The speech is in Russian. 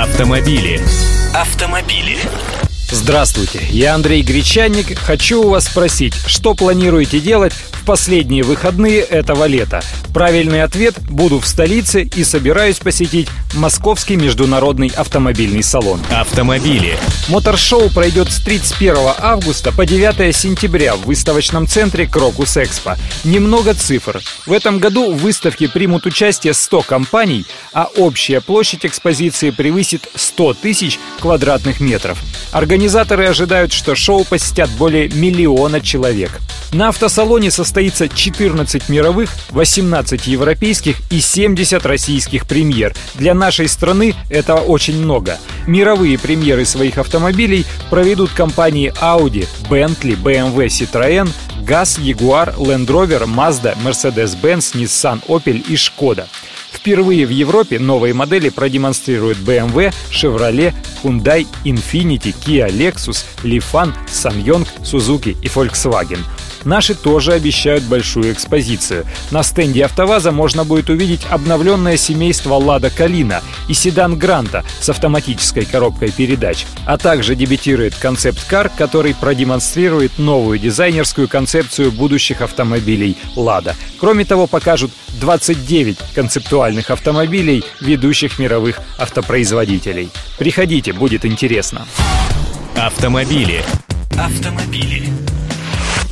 Автомобили. Автомобили. Здравствуйте, я Андрей Гречанник. Хочу у вас спросить, что планируете делать в последние выходные этого лета? Правильный ответ – буду в столице и собираюсь посетить Московский международный автомобильный салон. Автомобили. Моторшоу пройдет с 31 августа по 9 сентября в выставочном центре Крокус Экспо. Немного цифр. В этом году в выставке примут участие 100 компаний, а общая площадь экспозиции превысит 100 тысяч квадратных метров. Организаторы ожидают, что шоу посетят более миллиона человек. На автосалоне состоится 14 мировых, 18 европейских и 70 российских премьер. Для нашей страны это очень много. Мировые премьеры своих автомобилей проведут компании Audi, Bentley, BMW, Citroën, ГАЗ, Jaguar, Land Rover, Mazda, Mercedes-Benz, Nissan, Opel и Skoda. Впервые в Европе новые модели продемонстрируют BMW, Chevrolet, Hyundai, Infiniti, Kia, Lexus, Lifan, Sanyong, Suzuki и Volkswagen – Наши тоже обещают большую экспозицию. На стенде АвтоВАЗа можно будет увидеть обновленное семейство «Лада Калина» и седан «Гранта» с автоматической коробкой передач, а также дебютирует концепт-кар, который продемонстрирует новую дизайнерскую концепцию будущих автомобилей «Лада». Кроме того, покажут 29 концептуальных автомобилей ведущих мировых автопроизводителей. Приходите, будет интересно. Автомобили. Автомобили.